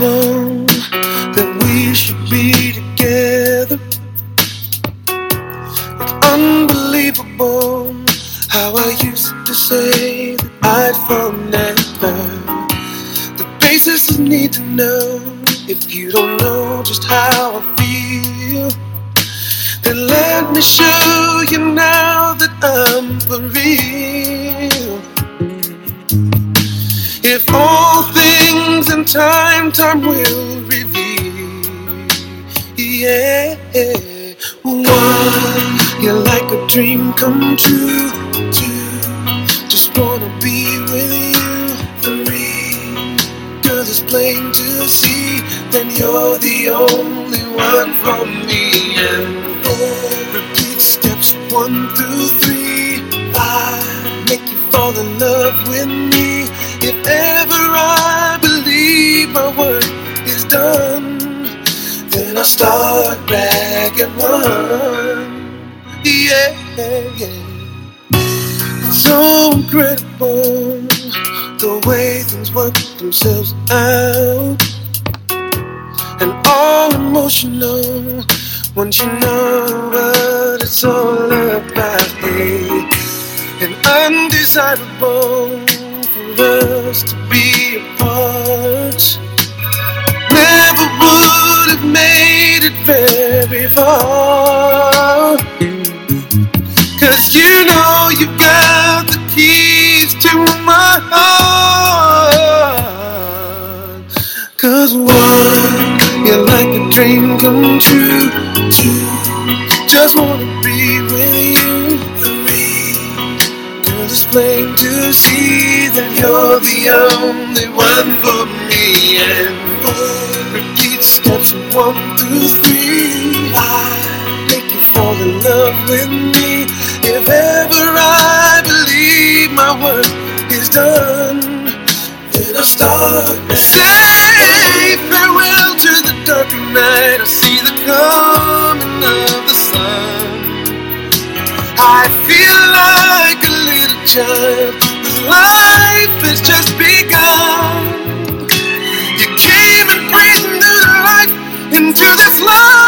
impossible dream come true. Two, just wanna be with you. Three, cause it's plain to see that you're the only one for me. And four, repeat steps one through three. I make you fall in love with me. If ever I believe my work is done, then I'll start back at one. Yeah, yeah. So incredible the way things work themselves out. And all emotional once you know what it's all about. And undesirable for us to be apart. Never would have made it very far. Cause you know you've got the keys to my heart. Cause one, you're like a dream come true. Two, just wanna be with you. Three, Cause it's plain to see that you're the only one for me. And four, repeat steps one through three. Five, make you fall in love with me. If ever I believe my work is done, then I'll start and say farewell to the dark night. I see the coming of the sun. I feel like a little child whose life has just begun. You came and breathed new life into this lonely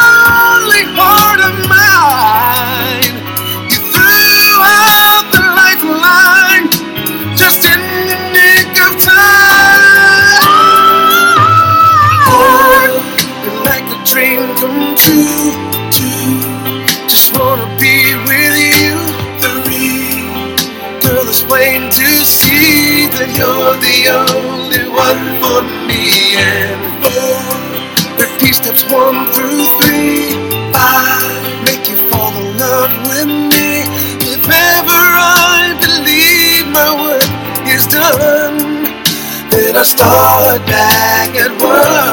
you're the only one for me. And four, repeat steps one through three. Five, make you fall in love with me. If ever I believe my work is done, then I start back at one.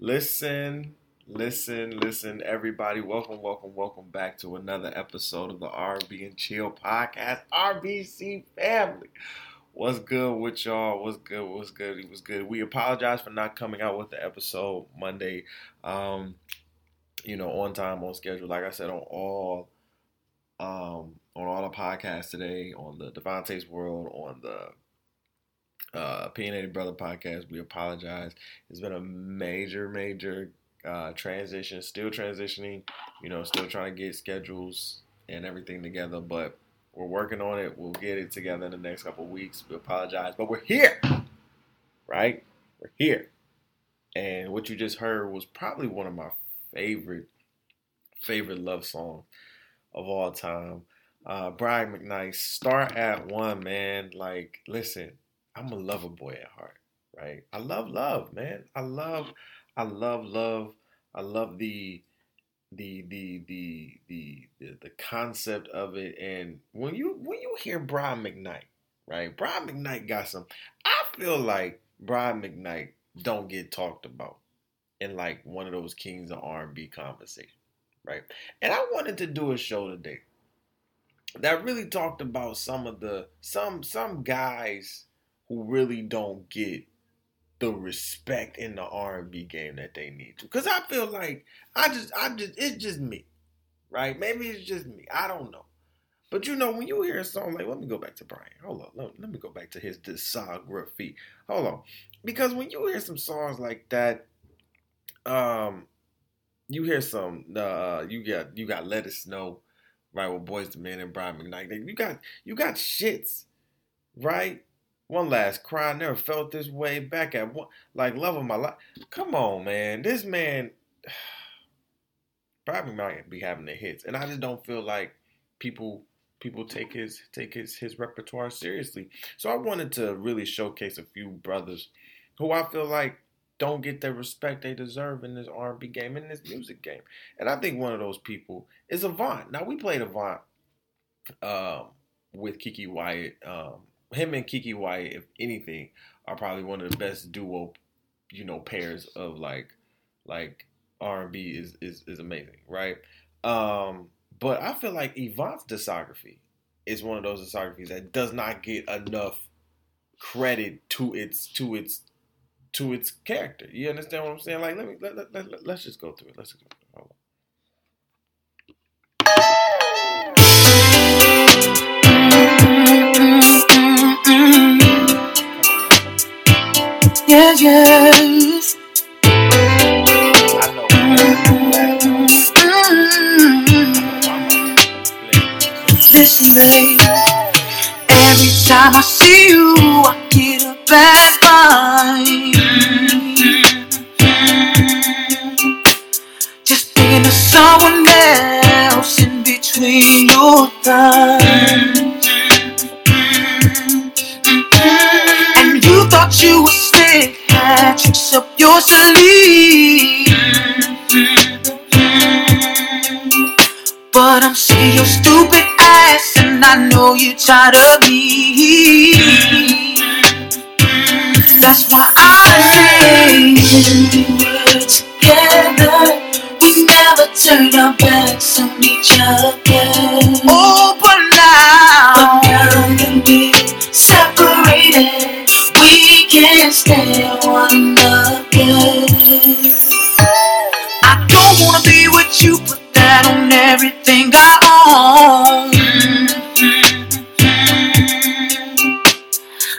Listen, listen, listen, everybody. Welcome, welcome, welcome back to another episode of the RB and Chill podcast. RBC family. What's good with y'all? What's good? What's good? It was good. We apologize for not coming out with the episode Monday. Um, you know, on time, on schedule. Like I said, on all um on all the podcasts today, on the Devontae's World, on the uh Opinionated Brother podcast. We apologize. It's been a major, major uh, transition, still transitioning, you know, still trying to get schedules and everything together, but we're working on it. We'll get it together in the next couple weeks. We apologize, but we're here, right? We're here. And what you just heard was probably one of my favorite, favorite love songs of all time. Uh, Brian McKnight, start at one, man. Like, listen, I'm a lover boy at heart, right? I love love, man. I love, I love love. I love the the the the the the, concept of it. And when you when you hear Brian McKnight, right? Brian McKnight got some. I feel like Brian McKnight don't get talked about in like one of those kings of R&B conversations, right? And I wanted to do a show today that really talked about some of the some some guys who really don't get the respect in the R&B game that they need to. Cuz I feel like I just I just it's just me. Right? Maybe it's just me. I don't know. But you know, when you hear a song like, let me go back to Brian. Hold on, let, let me go back to his discography. Hold on, because when you hear some songs like that, um, you hear some. Uh, you got you got Let Us Know, right? With Boyz II Men and Brian McKnight. You got you got shits, right? One last cry. I never felt this way back at one like love of my life. Come on, man. This man probably might be having the hits, and I just don't feel like people people take his take his his repertoire seriously. So I wanted to really showcase a few brothers who I feel like don't get the respect they deserve in this R&B game in this music game. And I think one of those people is Avant. Now we played Avant um, with KeKe Wyatt. Um, him and KeKe Wyatt, if anything, are probably one of the best duo, you know, pairs of like like R&B is is is amazing, right? Um, but I feel like Avant's discography is one of those discographies that does not get enough credit to its to its to its character. You understand what I'm saying? Like, let me let, let, let, let's just go through it. Let's go Yeah, yes. Listen, babe. Every time I see you, I get a bad vibe. Just thinking of someone else in between your thighs. And you thought you were had tricks up your sleeve. But I'm of your stupid ass, and I know you're tired of me. That's why I say when we were together, we never turned our backs on each other. Oh, can't stand one another. I don't wanna be with you, but that on everything I own.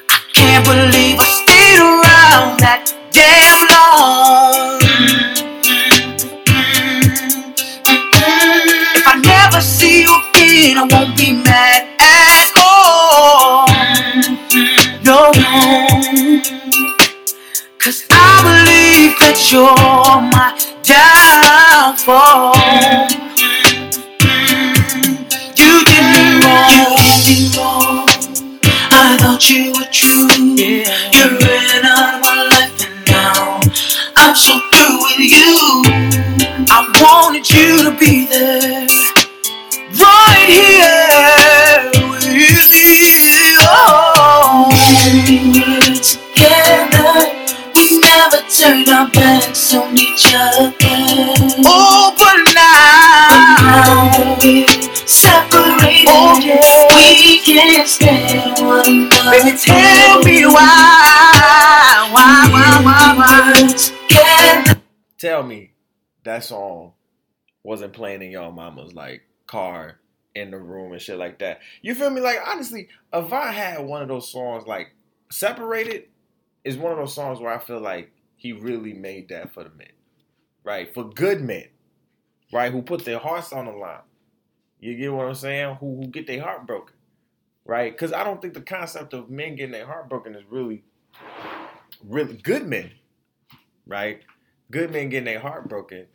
I can't believe I stayed around that damn long. If I never see you again, I won't be mad at cause I believe that you're my downfall. You did me wrong. You did me wrong. I thought you were true. Yeah. You're in out of my life, and now I'm so through with you. I wanted you to be there, right here backs on each other. Oh, but now, now we're separated. Oh, yeah. We can't stand one another. Tell me why, why, why, why, why? Tell me that song wasn't playing in y'all mama's like car in the room and shit like that. You feel me? Like honestly, if I had one of those songs like separated, is one of those songs where I feel like he really made that for the men, right? For good men, right? Who put their hearts on the line. You get what I'm saying? Who who get their heart broken, right? Because I don't think the concept of men getting their heart broken is really, really good men, right? Good men getting their heart broken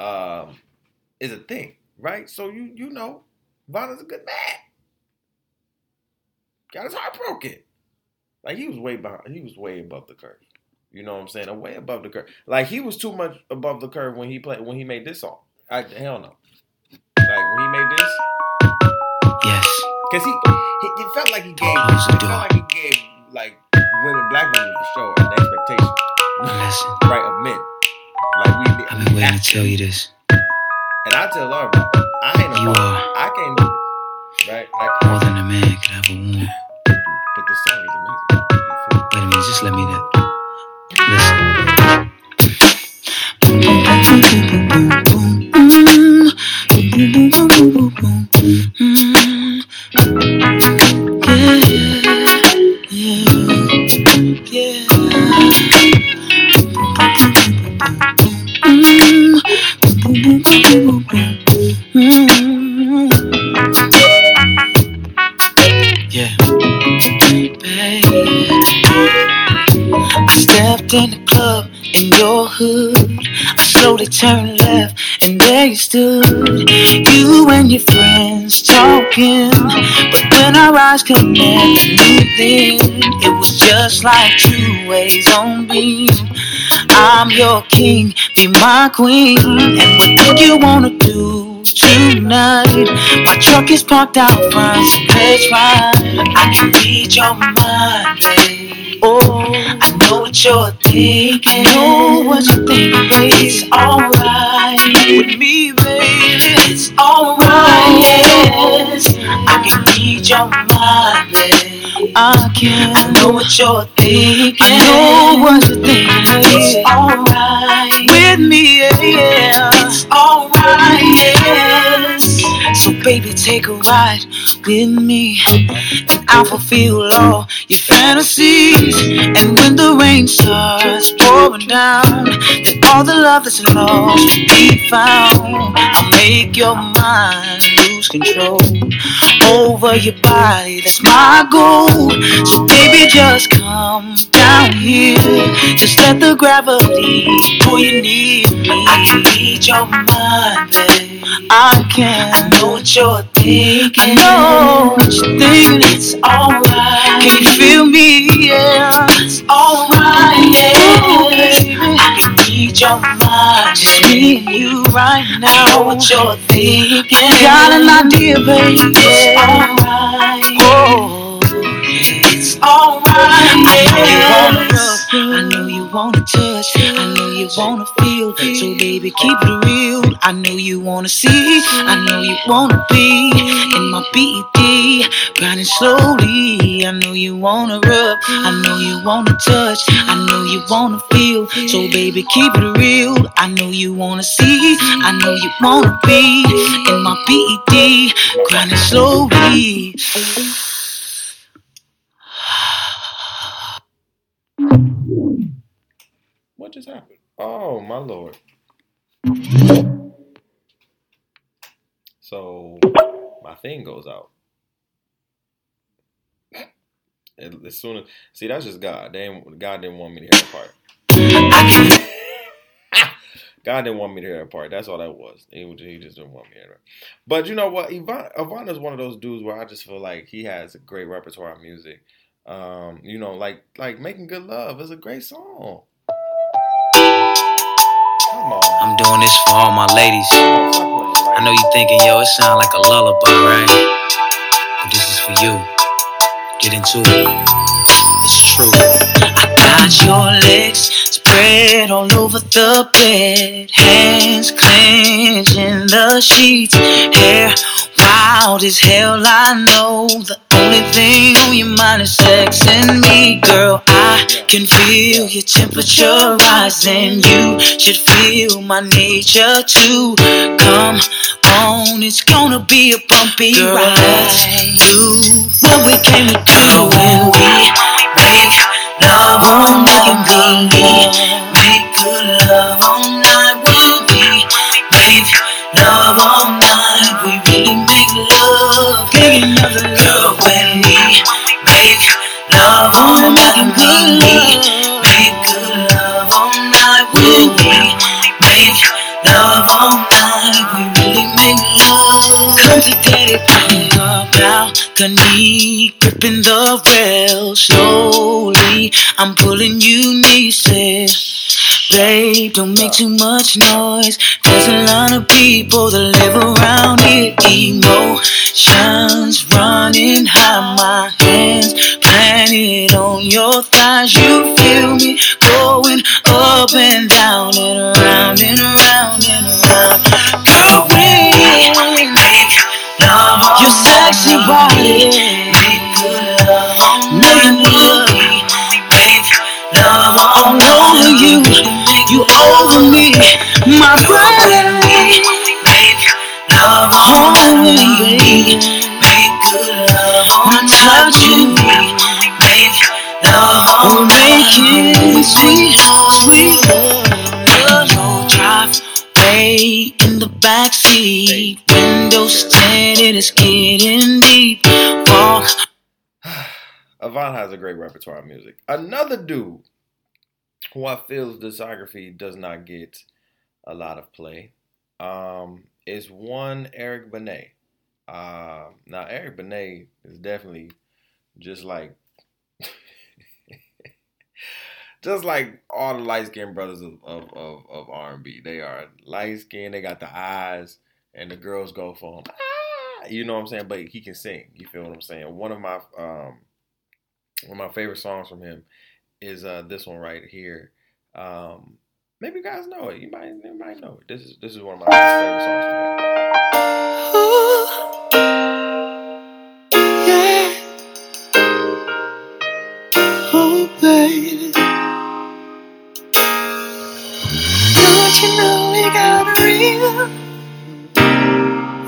um, is a thing, right? So you you know, Von is a good man. Got his heart broken. Like he was way behind. He was way above the curve. You know what I'm saying? Way above the curve. Like he was too much above the curve when he played when he made this song. I hell no. Like when he made this, Yes. cause he, he it felt like he gave it felt like he gave like women, black women for sure, an expectation, Listen, right, of men. Like we, I've been waiting to tell you this. and I tell everybody, I ain't a You are I can't do this, right? I more than a man could ever want. but this song is amazing. You feel me? Wait a minute, just let me know. Listen. Like two ways on beam. I'm your king, be my queen. And what do you wanna do tonight? My truck is parked out front, so let's ride. I can read your mind, babe. Oh, I know what you're thinking. I know what you're thinking, babe. It's alright with me, baby. It's alright, oh. yes. I can read your mind, babe. I can. I know what you're thinking. I know what you're thinking. It's alright with me, yeah. It's alright, yes. So baby, take a ride with me, and I'll fulfill all your fantasies. And when the rain starts pouring down, then all the love that's lost will be found. I'll make your mind lose control over your body. That's my goal. So baby, just come down here. Just let the gravity pull you near me. I can read your mind, babe. I can. I know what you're thinking. I know what you're thinking. It's alright. Can you feel me? Yeah. It's alright. Yeah. I read your mind. Just me and you right now. I know what you're thinking. Got an idea, baby. It's alright. Oh. It's alright. I know you wanna touch, I know you wanna feel. So baby, keep it real. I know you wanna see, I know you wanna be in my BD, grinding slowly. I know you wanna rub, I know you wanna touch, I know you wanna feel. So baby, keep it real. I know you wanna see, I know you wanna be in my BD, grinding slowly. What just happened? Oh my lord. So my thing goes out. As soon as see, that's just God. They God didn't want me to hear that part. God didn't want me to hear that part. That's all that was. He, he just didn't want me to hear that. But you know what? Avant Avant is one of those dudes where I just feel like he has a great repertoire of music. Um, you know, like like making good love is a great song. I'm doing this for all my ladies. I know you thinking, yo, it sound like a lullaby, right? But this is for you. Get into it. It's true. I got your legs spread all over the bed, hands clenching the sheets, hair wild as hell. I know the only thing on your mind is sex and me, girl. I can feel your temperature rising. You should feel my nature too. Come on, it's gonna be a bumpy girl, ride. Let's do what we came to do when we make love all night. When we make good love all night. When we make love all night. Make love all night. We make love all night. We really make love. Daddy, on the balcony, gripping the rail slowly. I'm pulling you nieces. Babe, don't make too much noise. There's a lot of people that live around here. Emotions running high. My hands planted on your thighs. You feel me going up and down and around and around and around. Girl, we make love on your sexy body. Make good love on make love. Make love all over you. You over me, my brother. Make love on me. Make good love when I you. Make it sweet. No drive way in the backseat, windows tinted, it's getting deep. Walk Avant has a great repertoire of music. Another dude who I feel discography does not get a lot of play um, is one Eric Benet. Uh, now Eric Benet is definitely just like just like all the light skinned brothers of, of, of, of R and B. They are light skinned, they got the eyes, and the girls go for him. Ah, you know what I'm saying? But he can sing. You feel what I'm saying? One of my um one of my favorite songs from him is uh this one right here. Um maybe you guys know it. You might you might know it. This is this is one of my favorite songs from him. Oh, baby. You know we got a real,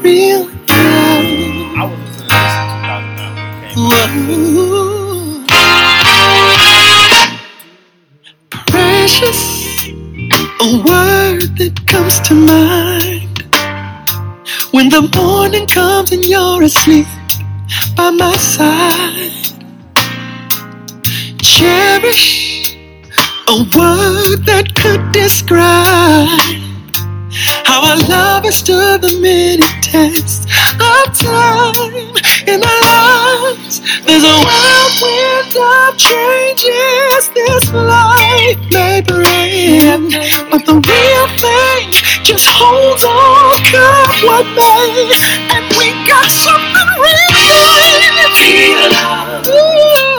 real love? I was listening to this in 2009 when it came out. Ooh. Precious, a word that comes to mind when the morning comes and you're asleep by my side. Cherish, a word that could describe how our love has stood the many tests of time in our lives. There's a wild wind of changes this life may bring, but the real thing just holds on, come what may, and we got something real. Real love.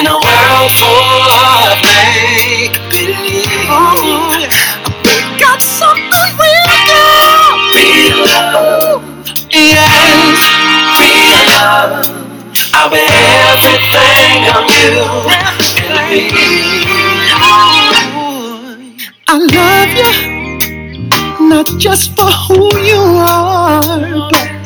In a world full of make believe, oh, we got something real love. Real love. Yes, real love. I'll be everything on you and me. I love you, not just for who you are, but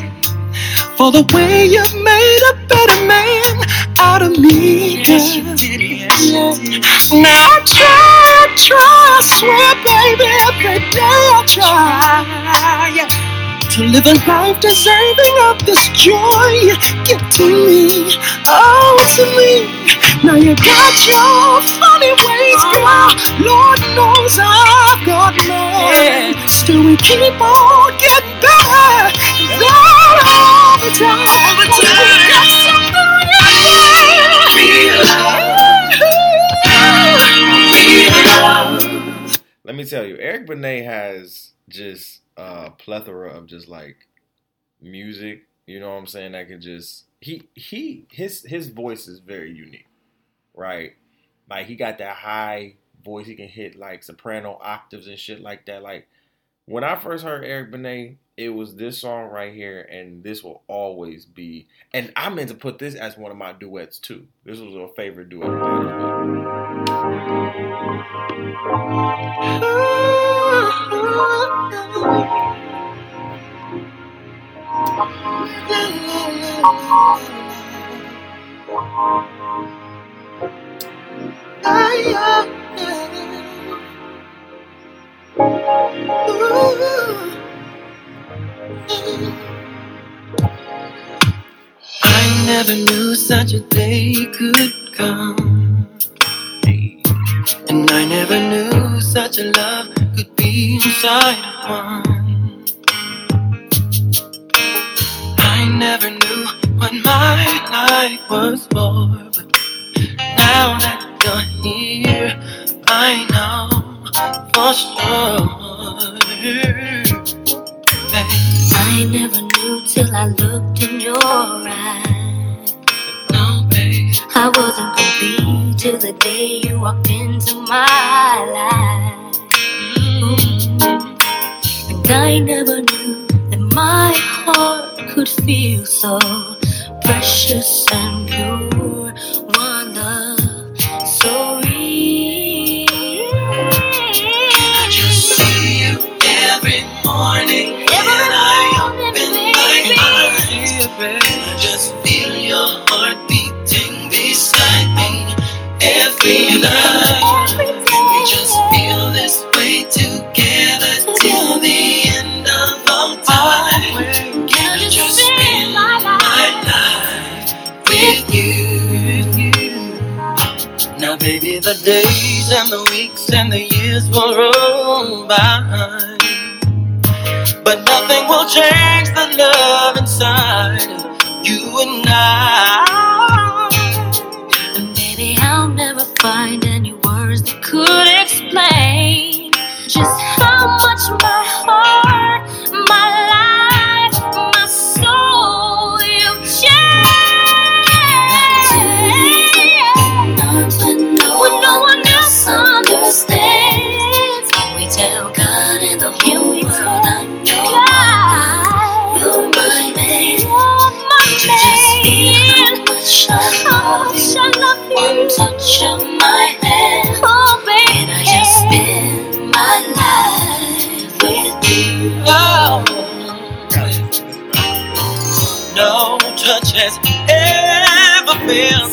for the way you made a better man out of me. Yes, you did. Yes, you did. Now I try, try, I swear, baby, every day I try to live a life deserving of this joy you give to me. Oh, to me. Now you got your funny ways, girl. Lord knows I've got mine. Still, we keep on getting better. Let me tell you, Eric Benet has just a plethora of just like music. You know what I'm saying? That could just he he his his voice is very unique, right? Like he got that high voice. He can hit like soprano octaves and shit like that. Like when I first heard Eric Benet, it was this song right here, and this will always be. And I meant to put this as one of my duets too. This was a favorite duet well. I never knew such a day could come. And I never knew such a love could be inside of one. I never knew what my life was for, but now that you're here, I know for sure. I never knew till I looked in your eyes. no, babe. I wasn't complete till the day you walked into my life. And I never knew that my heart could feel so precious and pure. One love so real. I just see you every morning your heart beating beside me every night. And we just feel this way together till the end of all time. Can I just spend my life with you? Now maybe the days and the weeks and the years will roll by. But nothing will change the love inside you and I. And maybe I'll never find any words that could explain just how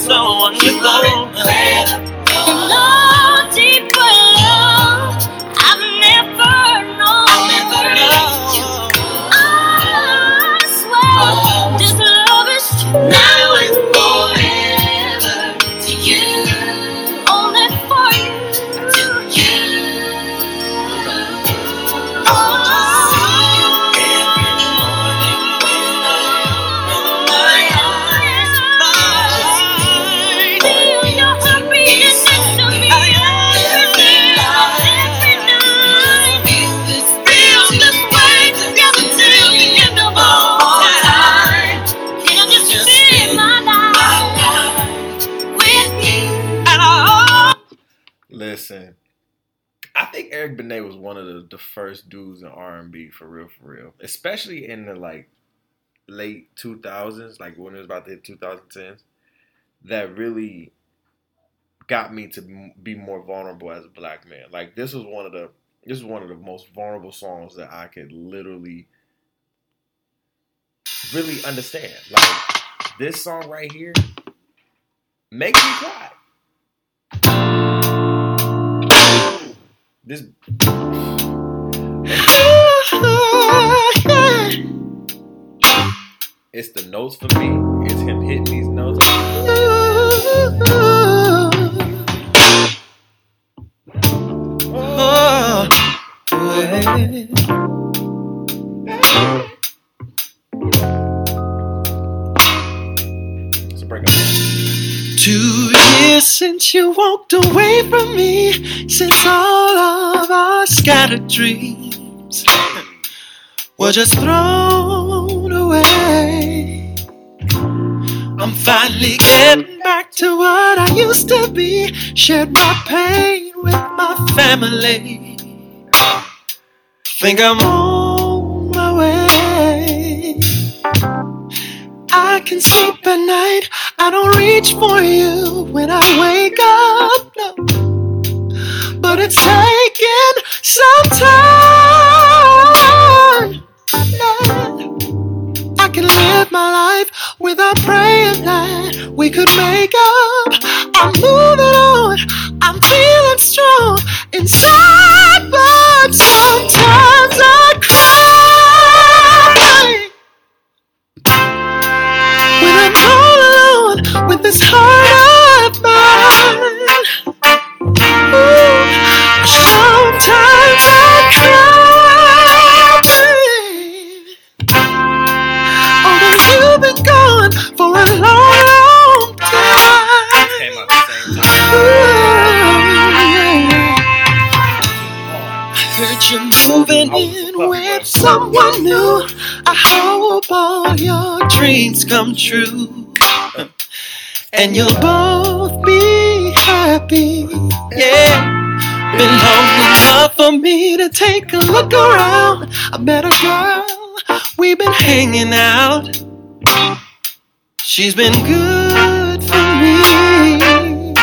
so wonderful. Benet was one of the, the first dudes in R and B for real, for real. Especially in the like late two thousands, like when it was about the two thousand tens, that really got me to be more vulnerable as a black man. Like this was one of the this is one of the most vulnerable songs that I could literally really understand. Like this song right here makes me cry. This it's the notes for me. It's him hitting these notes. Oh, yeah. So bring it Two years since you walked away from me, since all of our scattered dreams were just thrown away. I'm finally getting back to what I used to be, shared my pain with my family. Think I'm on my way. I can sleep at night. I don't reach for you when I wake up. No. But it's taken some time. Yeah. I can live my life without praying that we could make up. I'm moving on. I'm feeling strong inside, but sometimes this heart of mine. Ooh, sometimes I cry, babe. Although you've been gone for a long, long time. came out the same time. I heard you moving in with someone new. I hope all your dreams come true. And you'll both be happy. Yeah. Been long enough for me to take a look around. I met a girl, we've been hanging out. She's been good for me.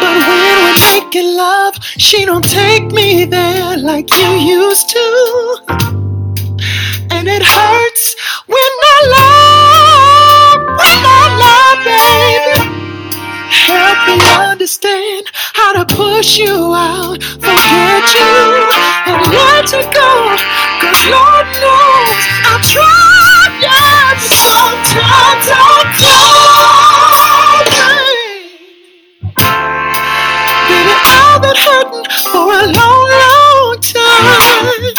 But when we're making love, she don't take me there like you used to. And it hurts when I love, when I love, baby. Help me understand how to push you out, forget you, and let you go. Cause Lord knows I've tried, yeah, sometimes I cry. babe. I've been hurting for a long, long time.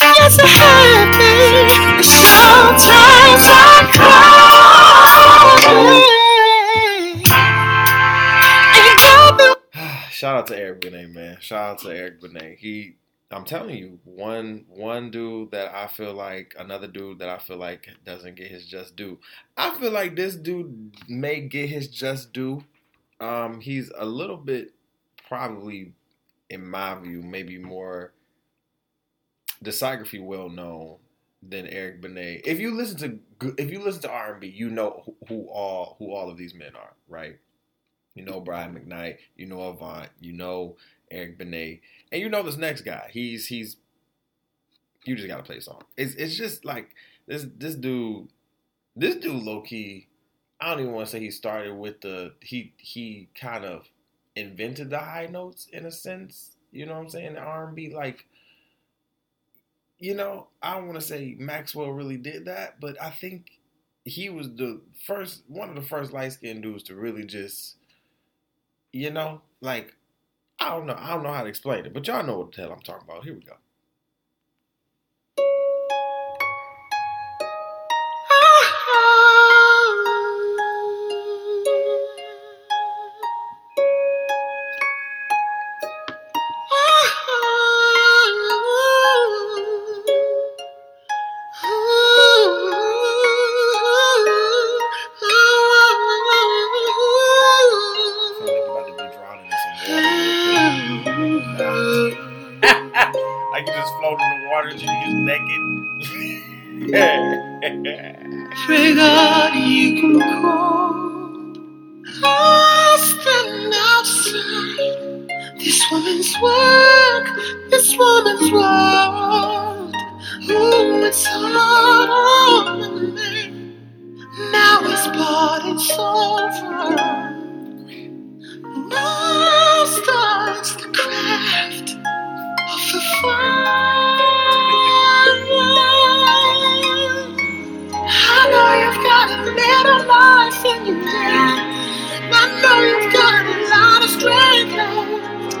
Yes, I have been. Sometimes I cry. Shout out to Eric Benet, man. Shout out to Eric Benet. He, I'm telling you, one one dude that I feel like another dude that I feel like doesn't get his just due. I feel like this dude may get his just due. Um, he's a little bit, probably, in my view, maybe more discography well known than Eric Benet. If you listen to if you listen to R and B, you know who, who all who all of these men are, right? You know Brian McKnight, you know Avant, you know Eric Benet, and you know this next guy. He's he's you just gotta play a song. It's it's just like this this dude this dude low key. I don't even want to say he started with the he he kind of invented the high notes in a sense. You know what I'm saying? The R and B like you know, I don't want to say Maxwell really did that, but I think he was the first, one of the first light skinned dudes to really just, you know, like, I don't know, I don't know how to explain it, but y'all know what the hell I'm talking about. Here we go. Pray God you can call. I stand outside this woman's work, this woman's world. Ooh, it's hard on me. Now it's bought, it's over. Now starts the craft of the fire. You've got a little life in you, yeah. I know you've got a lot of strength left.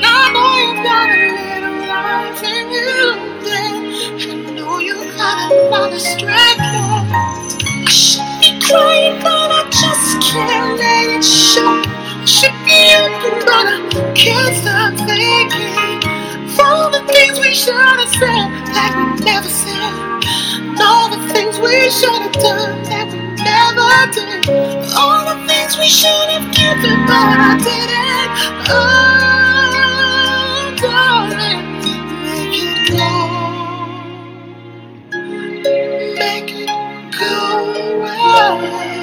I know you've got a little life in you, yeah. I know you've got a lot of strength left. I should be crying, but I just can't let it show. Should be open, but I can't stop thinking. All the things we should have said that we never said. All the things we should have done that we never did. All the things we should have given, but I didn't. Oh, darling, make it go. Make it go away.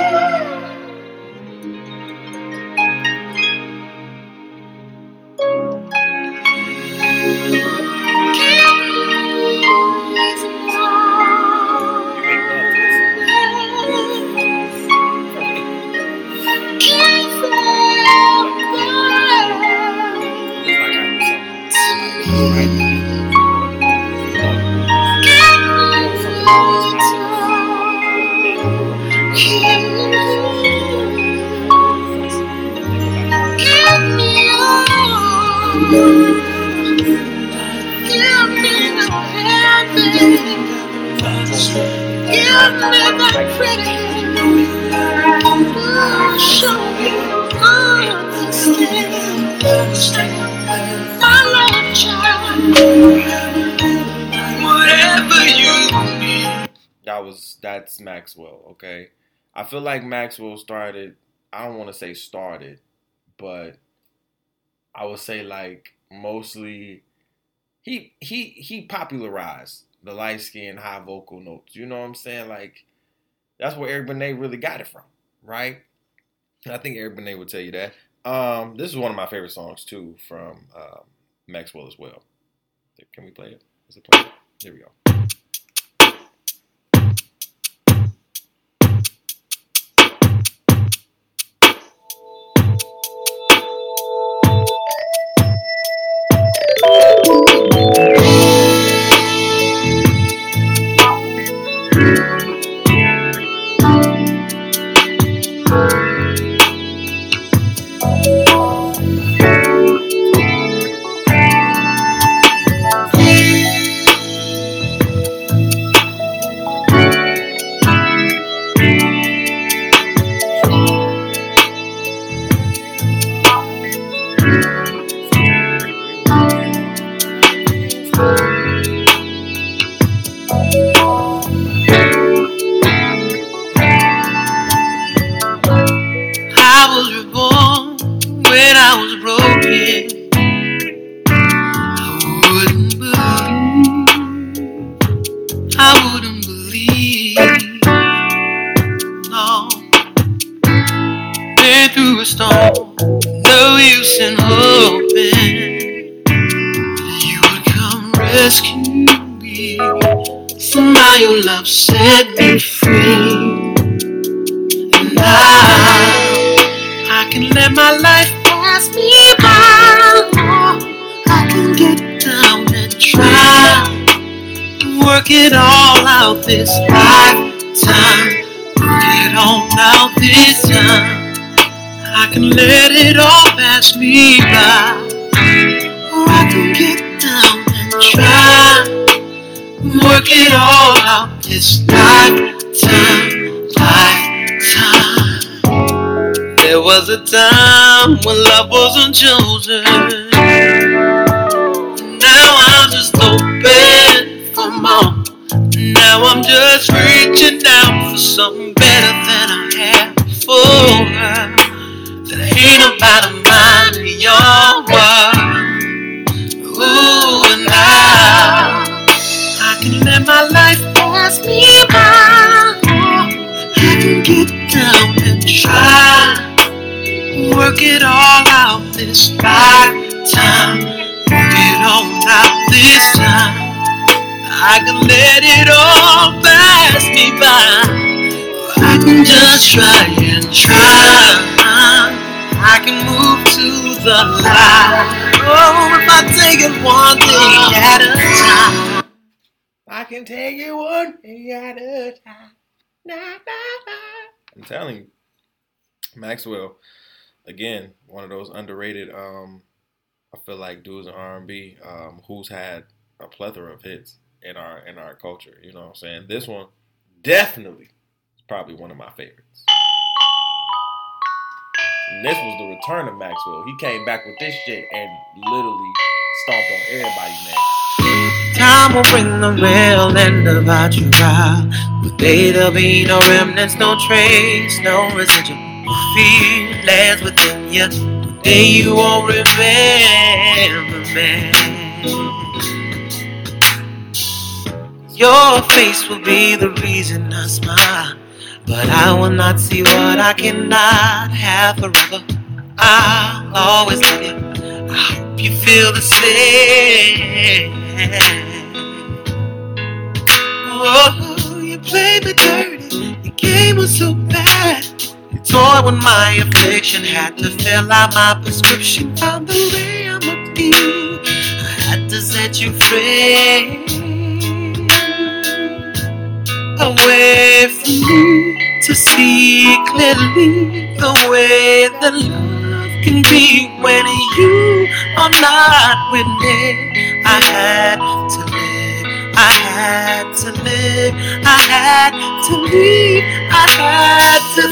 Feel like Maxwell started I don't want to say started, but I would say like mostly he he he popularized the light skin high vocal notes. You know what I'm saying? Like that's where Eric Benet really got it from, right? I think Eric Benet would tell you that. Um, this is one of my favorite songs too from um, Maxwell as well. Can we play it? Is it playing? Here we go. Set me free. And now I can let my life pass me by. I can get down and try. Work it all out this lifetime. Work it all out this time. I can let it all pass me by. Or I can get down and try. Work it all out this lifetime. Lifetime. There was a time when love wasn't chosen. Now I'm just open for more. Now I'm just reaching out for something better than I had before. That ain't about a mind in your world. Ooh, and now I can let my life pass me by. I can get down and try. Work it all out this lifetime. Work it all out this time. I can let it all pass me by. I can just try and try. I can move to the light. Oh, if I take it one day at a time. I can take you one day at a time. Nah, nah, nah. I'm telling you, Maxwell, again, one of those underrated. Um, I feel like dudes in R&B um, who's had a plethora of hits in our in our culture. You know what I'm saying? This one definitely is probably one of my favorites. And this was the return of Maxwell. He came back with this shit and literally stomped on everybody's neck. Time will bring the real end of our trial. But there'll be no remnants, no trace, no residual feelings within you. One day you won't remember me. Your face will be the reason I smile. But I will not see what I cannot have forever. I'll always love you. I hope you feel the same. Oh, you played me dirty. Your game was so bad. You toyed with my affliction. Had to fill out my prescription. Found the way I'm you. I had to set you free. Away from me to see clearly the way that love can be when you are not with me. I had to I had to live, I had to leave, I had to.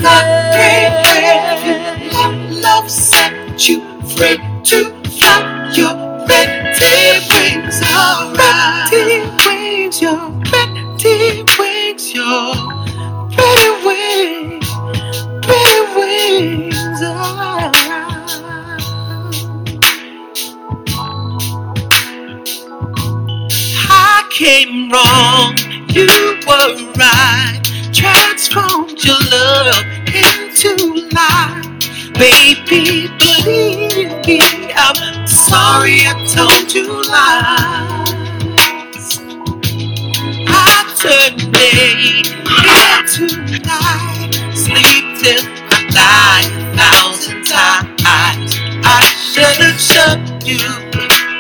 Love, love set you free to fly your pretty wings around. Pretty wings, your pretty wings, your pretty wings, pretty wings around. Came wrong, you were right. Transformed your love into life. Baby, believe me, I'm sorry I told you lies. I turn day into night, sleep till I die a thousand times. I should have showed you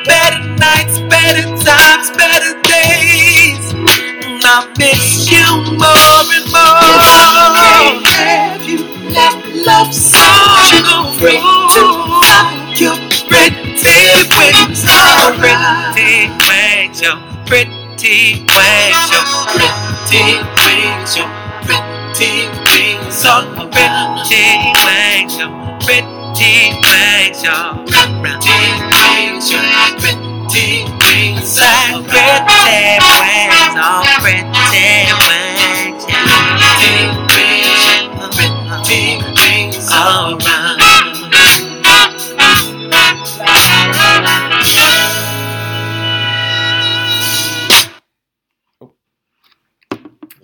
better nights, better times, better days. I miss you more and more. Have you let love so free to fly your pretty wings around? Pretty wings, your pretty wings, your pretty wings, your pretty wings around. Pretty wings, your pretty wings, your pretty wings, your pretty deep inside. Pretty wings, oh pretty wings. Deep wings, all right.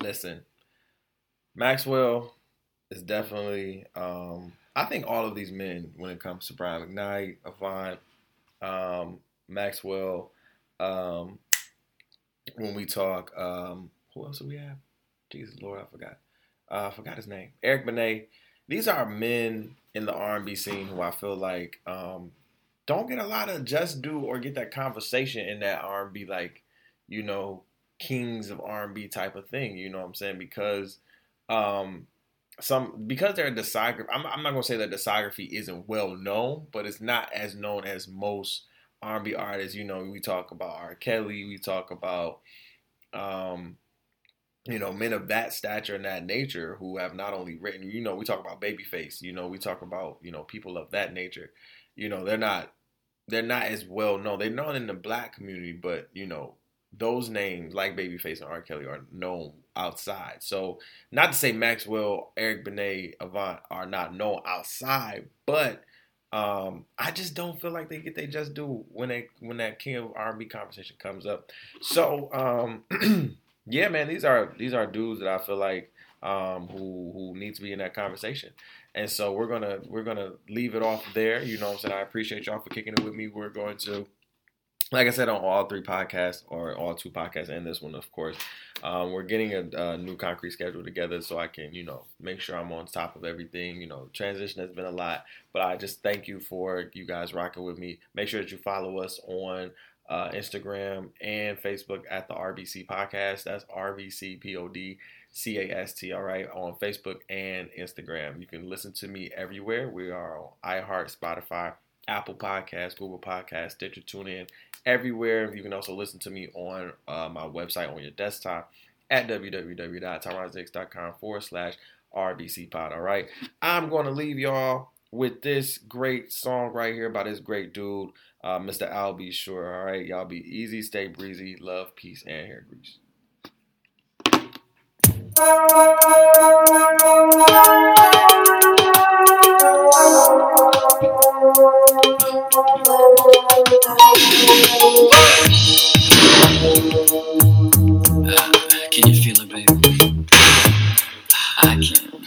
Listen, Maxwell is definitely. Um, I think all of these men, when it comes to Brian McKnight, Avant, um, Maxwell, um, when we talk, um, who else do we have? Jesus Lord, I forgot. Uh, I forgot his name. Eric Benet. These are men in the R&B scene who I feel like um, don't get a lot of just due or get that conversation in that R&B like you know kings of R&B type of thing. You know what I'm saying? Because um, some because their discography. I'm, I'm not gonna say that discography isn't well known, but it's not as known as most R&B artists. You know, we talk about R. Kelly, we talk about um, you know, men of that stature and that nature who have not only written, you know, we talk about Babyface, you know, we talk about, you know, people of that nature. You know, they're not they're not as well known. They're known in the black community, but you know, those names like Babyface and R. Kelly are known outside. So not to say Maxwell, Eric Benet, Avant are not known outside, but um, I just don't feel like they get they just due when they when that King of R&B conversation comes up. So um, yeah, man, these are these are dudes that I feel like um, who who need to be in that conversation. And so we're gonna we're gonna leave it off there. You know what I'm saying? I appreciate y'all for kicking it with me. We're going to like I said on all three podcasts or all two podcasts and this one, of course, um, we're getting a, a, new concrete schedule together so I can, you know, make sure I'm on top of everything. You know, transition has been a lot, but I just thank you for you guys rocking with me. Make sure that you follow us on uh, Instagram and Facebook at the RBC Podcast. That's RBC P O D C A S T. All right, on Facebook and Instagram. You can listen to me everywhere. We are on iHeart, Spotify, Apple Podcasts, Google Podcasts, Stitcher, TuneIn, everywhere. You can also listen to me on uh, my website on your desktop at www.tyronzahicks.com forward slash RBC pod. All right. I'm going to leave y'all with this great song right here by this great dude, uh, Mr. Al B. Sure. All right. Y'all be easy, stay breezy, love, peace, and hair grease. Can you feel it, baby? I can.